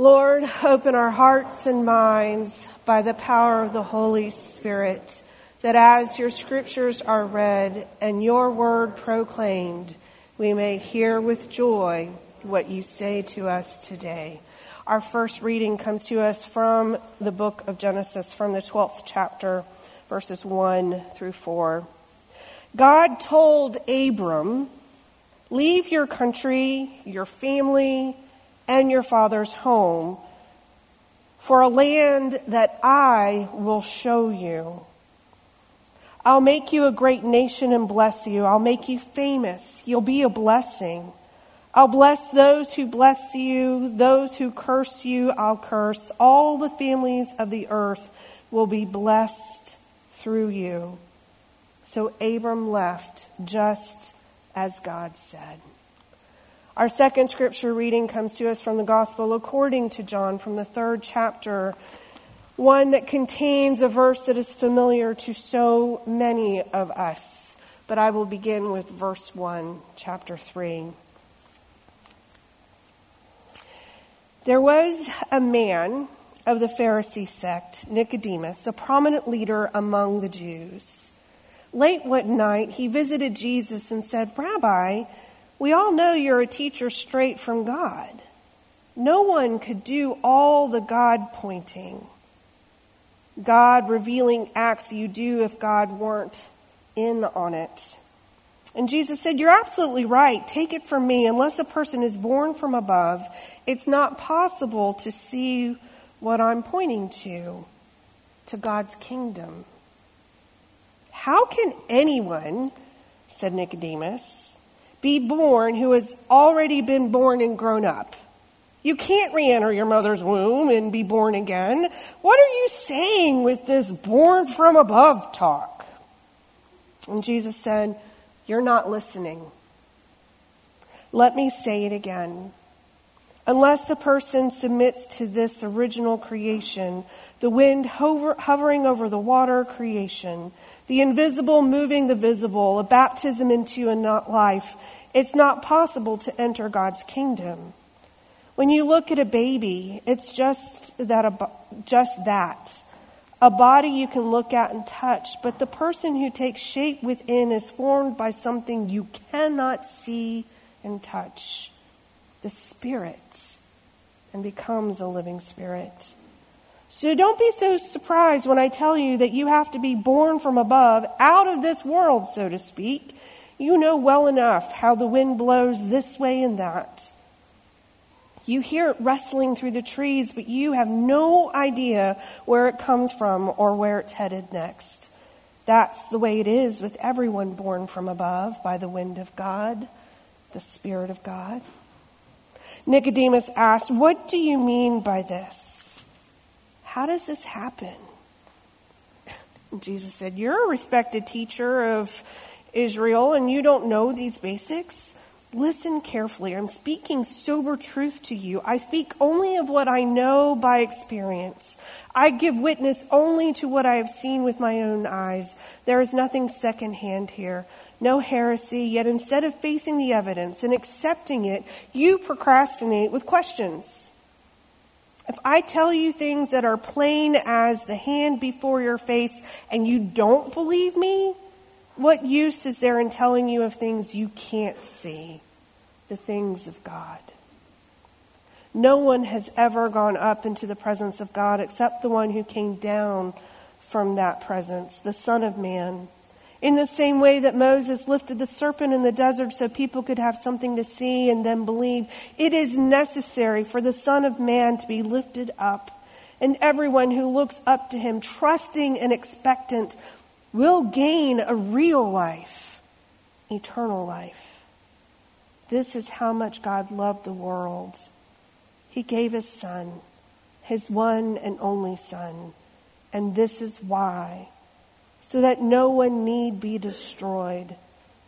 Lord, open our hearts and minds by the power of the Holy Spirit, that as your scriptures are read and your word proclaimed, we may hear with joy what you say to us today. Our first reading comes to us from the book of Genesis, from the 12th chapter, verses 1 through 4. God told Abram, Leave your country, your family, and your father's home for a land that I will show you. I'll make you a great nation and bless you. I'll make you famous. You'll be a blessing. I'll bless those who bless you, those who curse you, I'll curse. All the families of the earth will be blessed through you. So Abram left just as God said. Our second scripture reading comes to us from the Gospel according to John from the third chapter, one that contains a verse that is familiar to so many of us. But I will begin with verse 1, chapter 3. There was a man of the Pharisee sect, Nicodemus, a prominent leader among the Jews. Late one night, he visited Jesus and said, Rabbi, we all know you're a teacher straight from God. No one could do all the God pointing, God revealing acts you do if God weren't in on it. And Jesus said, You're absolutely right. Take it from me. Unless a person is born from above, it's not possible to see what I'm pointing to, to God's kingdom. How can anyone, said Nicodemus, be born who has already been born and grown up? You can't re enter your mother's womb and be born again. What are you saying with this born from above talk? And Jesus said, You're not listening. Let me say it again. Unless a person submits to this original creation, the wind hover, hovering over the water creation, the invisible moving the visible, a baptism into a not life, it's not possible to enter God's kingdom. When you look at a baby, it's just that, just that. A body you can look at and touch, but the person who takes shape within is formed by something you cannot see and touch the Spirit and becomes a living Spirit. So don't be so surprised when I tell you that you have to be born from above, out of this world, so to speak. You know well enough how the wind blows this way and that. You hear it rustling through the trees, but you have no idea where it comes from or where it's headed next. That's the way it is with everyone born from above by the wind of God, the Spirit of God. Nicodemus asked, What do you mean by this? How does this happen? Jesus said, You're a respected teacher of Israel and you don't know these basics. Listen carefully. I'm speaking sober truth to you. I speak only of what I know by experience. I give witness only to what I have seen with my own eyes. There is nothing secondhand here no heresy, yet instead of facing the evidence and accepting it, you procrastinate with questions. If I tell you things that are plain as the hand before your face and you don't believe me, what use is there in telling you of things you can't see? The things of God. No one has ever gone up into the presence of God except the one who came down from that presence, the Son of Man. In the same way that Moses lifted the serpent in the desert so people could have something to see and then believe, it is necessary for the Son of Man to be lifted up. And everyone who looks up to him, trusting and expectant, will gain a real life, eternal life. This is how much God loved the world. He gave his Son, his one and only Son. And this is why so that no one need be destroyed.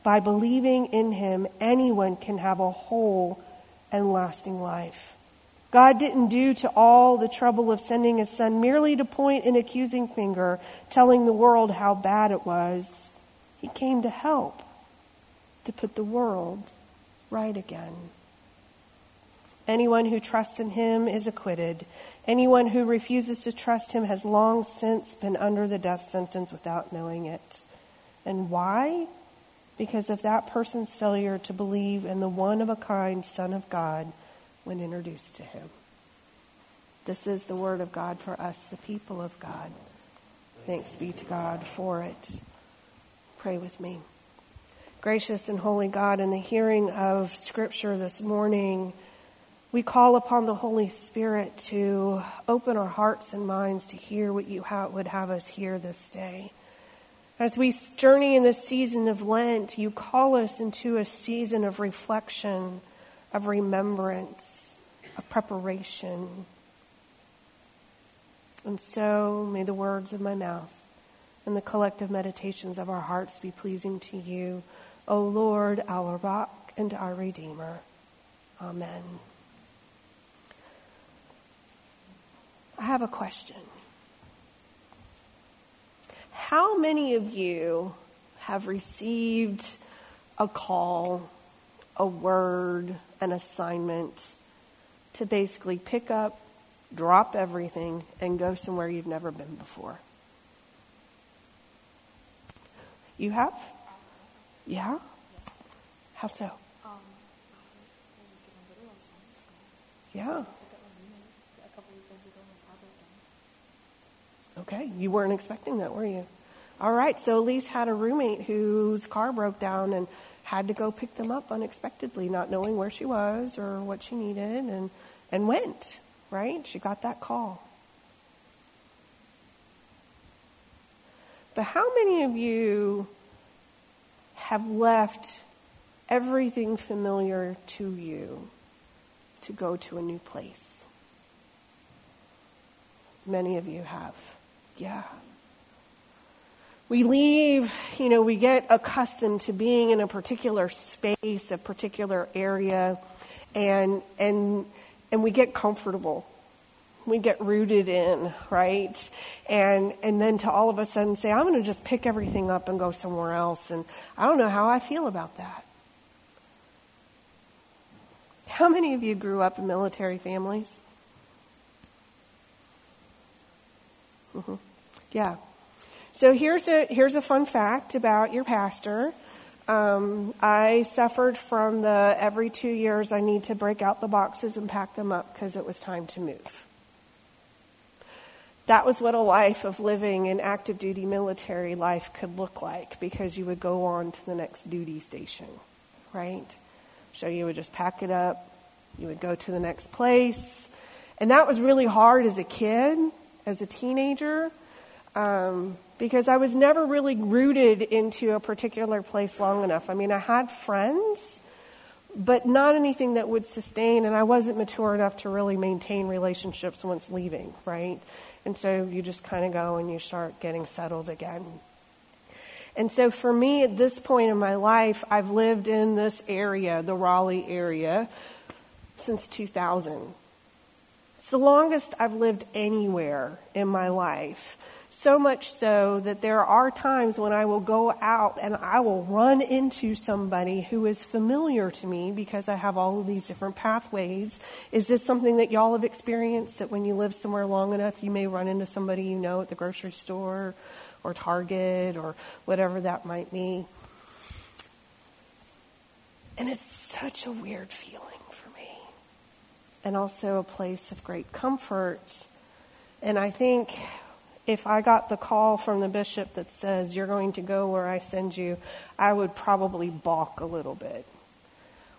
By believing in him, anyone can have a whole and lasting life. God didn't do to all the trouble of sending his son merely to point an accusing finger, telling the world how bad it was. He came to help, to put the world right again. Anyone who trusts in him is acquitted. Anyone who refuses to trust him has long since been under the death sentence without knowing it. And why? Because of that person's failure to believe in the one of a kind Son of God when introduced to him. This is the word of God for us, the people of God. Thanks be to God for it. Pray with me. Gracious and holy God, in the hearing of Scripture this morning, we call upon the Holy Spirit to open our hearts and minds to hear what you would have us hear this day. As we journey in this season of Lent, you call us into a season of reflection, of remembrance, of preparation. And so may the words of my mouth and the collective meditations of our hearts be pleasing to you, O Lord, our rock and our Redeemer. Amen. I have a question. How many of you have received a call, a word, an assignment to basically pick up, drop everything, and go somewhere you've never been before? You have? Yeah? How so? Yeah. Okay, you weren't expecting that, were you? All right, so Elise had a roommate whose car broke down and had to go pick them up unexpectedly, not knowing where she was or what she needed, and, and went, right? She got that call. But how many of you have left everything familiar to you to go to a new place? Many of you have. Yeah. We leave, you know, we get accustomed to being in a particular space, a particular area, and and and we get comfortable. We get rooted in, right? And and then to all of a sudden say, I'm going to just pick everything up and go somewhere else, and I don't know how I feel about that. How many of you grew up in military families? Mm-hmm. Yeah. So here's a here's a fun fact about your pastor. Um, I suffered from the every two years I need to break out the boxes and pack them up because it was time to move. That was what a life of living in active duty military life could look like because you would go on to the next duty station, right? So you would just pack it up, you would go to the next place. And that was really hard as a kid as a teenager um, because I was never really rooted into a particular place long enough. I mean, I had friends, but not anything that would sustain, and I wasn't mature enough to really maintain relationships once leaving, right? And so you just kind of go and you start getting settled again. And so for me, at this point in my life, I've lived in this area, the Raleigh area, since 2000. It's the longest I've lived anywhere in my life. So much so that there are times when I will go out and I will run into somebody who is familiar to me because I have all of these different pathways. Is this something that y'all have experienced that when you live somewhere long enough, you may run into somebody you know at the grocery store or Target or whatever that might be? And it's such a weird feeling and also a place of great comfort. And I think if I got the call from the bishop that says, You're going to go where I send you, I would probably balk a little bit.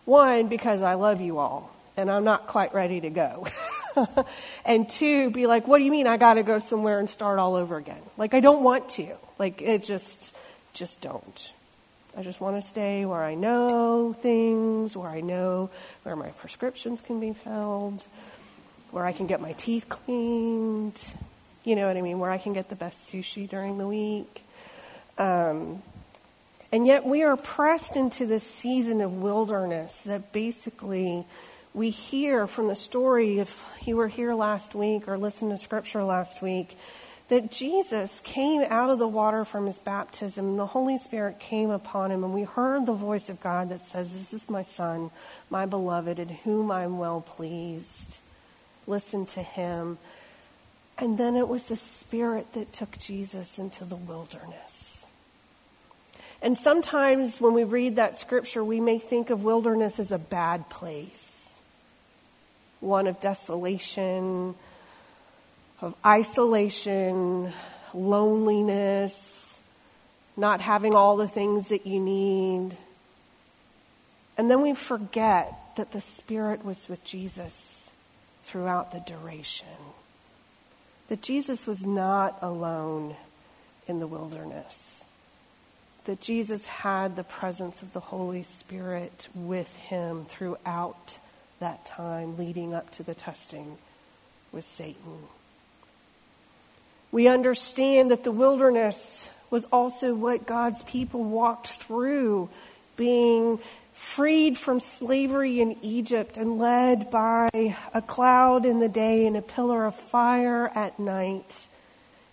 One, because I love you all and I'm not quite ready to go. and two, be like, What do you mean I got to go somewhere and start all over again? Like, I don't want to. Like, it just, just don't. I just want to stay where I know things, where I know where my prescriptions can be filled, where I can get my teeth cleaned, you know what I mean, where I can get the best sushi during the week. Um, and yet we are pressed into this season of wilderness that basically we hear from the story, if you were here last week or listened to scripture last week, that Jesus came out of the water from his baptism, and the Holy Spirit came upon him, and we heard the voice of God that says, This is my Son, my beloved, in whom I'm well pleased. Listen to him. And then it was the Spirit that took Jesus into the wilderness. And sometimes when we read that scripture, we may think of wilderness as a bad place, one of desolation, of isolation, loneliness, not having all the things that you need. And then we forget that the Spirit was with Jesus throughout the duration. That Jesus was not alone in the wilderness. That Jesus had the presence of the Holy Spirit with him throughout that time leading up to the testing with Satan. We understand that the wilderness was also what God's people walked through, being freed from slavery in Egypt and led by a cloud in the day and a pillar of fire at night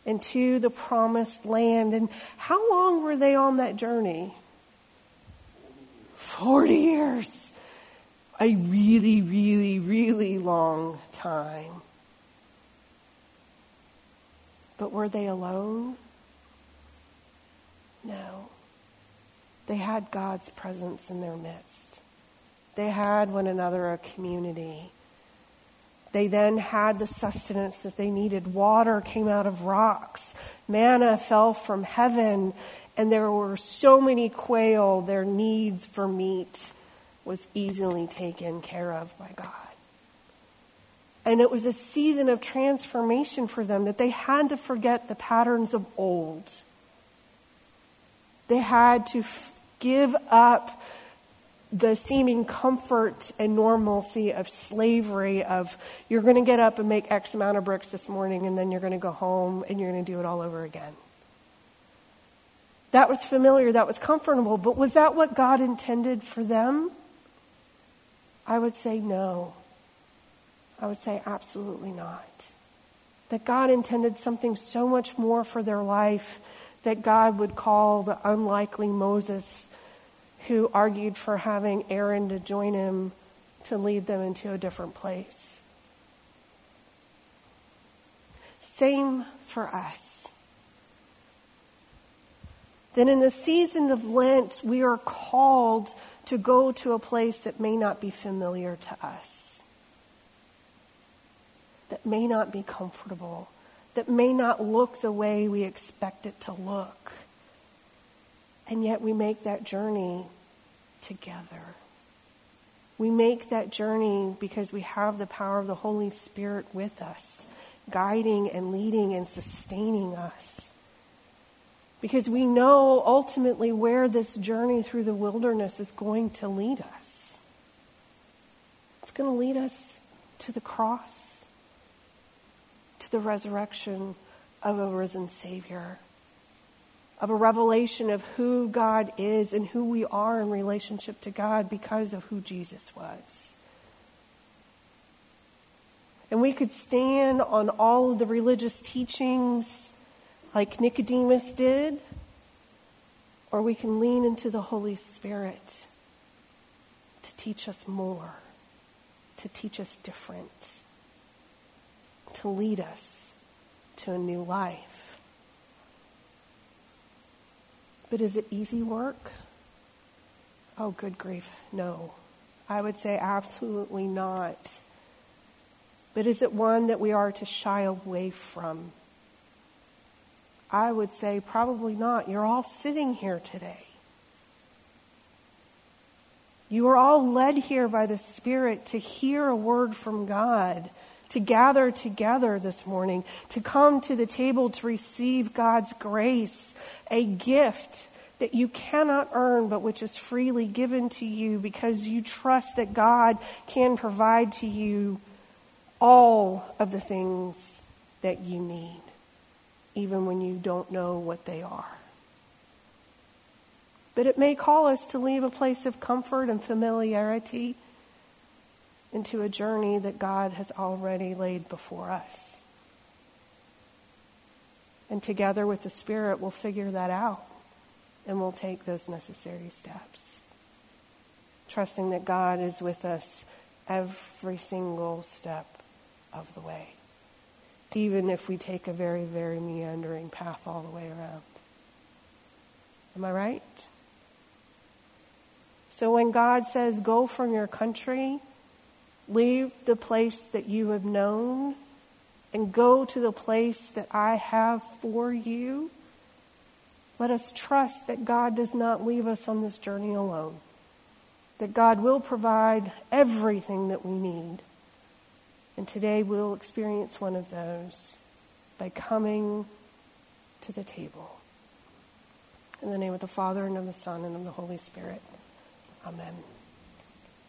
into the promised land. And how long were they on that journey? 40 years. A really, really, really long time. But were they alone? No. They had God's presence in their midst. They had one another a community. They then had the sustenance that they needed. Water came out of rocks, manna fell from heaven, and there were so many quail, their needs for meat was easily taken care of by God. And it was a season of transformation for them that they had to forget the patterns of old. They had to f- give up the seeming comfort and normalcy of slavery of you're going to get up and make x amount of bricks this morning and then you're going to go home and you're going to do it all over again. That was familiar that was comfortable but was that what god intended for them? I would say no I would say absolutely not. That God intended something so much more for their life that God would call the unlikely Moses who argued for having Aaron to join him to lead them into a different place. Same for us. Then in the season of Lent, we are called to go to a place that may not be familiar to us that may not be comfortable, that may not look the way we expect it to look. And yet we make that journey together. We make that journey because we have the power of the Holy Spirit with us, guiding and leading and sustaining us. Because we know ultimately where this journey through the wilderness is going to lead us. It's going to lead us to the cross the resurrection of a risen Savior, of a revelation of who God is and who we are in relationship to God because of who Jesus was. And we could stand on all of the religious teachings like Nicodemus did, or we can lean into the Holy Spirit to teach us more, to teach us different to lead us to a new life. But is it easy work? Oh, good grief, no. I would say absolutely not. But is it one that we are to shy away from? I would say probably not. You're all sitting here today. You are all led here by the Spirit to hear a word from God to gather together this morning, to come to the table to receive God's grace, a gift that you cannot earn, but which is freely given to you because you trust that God can provide to you all of the things that you need, even when you don't know what they are. But it may call us to leave a place of comfort and familiarity into a journey that God has already laid before us. And together with the Spirit, we'll figure that out and we'll take those necessary steps. Trusting that God is with us every single step of the way, even if we take a very, very meandering path all the way around. Am I right? So when God says, go from your country, leave the place that you have known, and go to the place that I have for you, let us trust that God does not leave us on this journey alone, that God will provide everything that we need. And today we'll experience one of those by coming to the table. In the name of the Father, and of the Son, and of the Holy Spirit. Amen.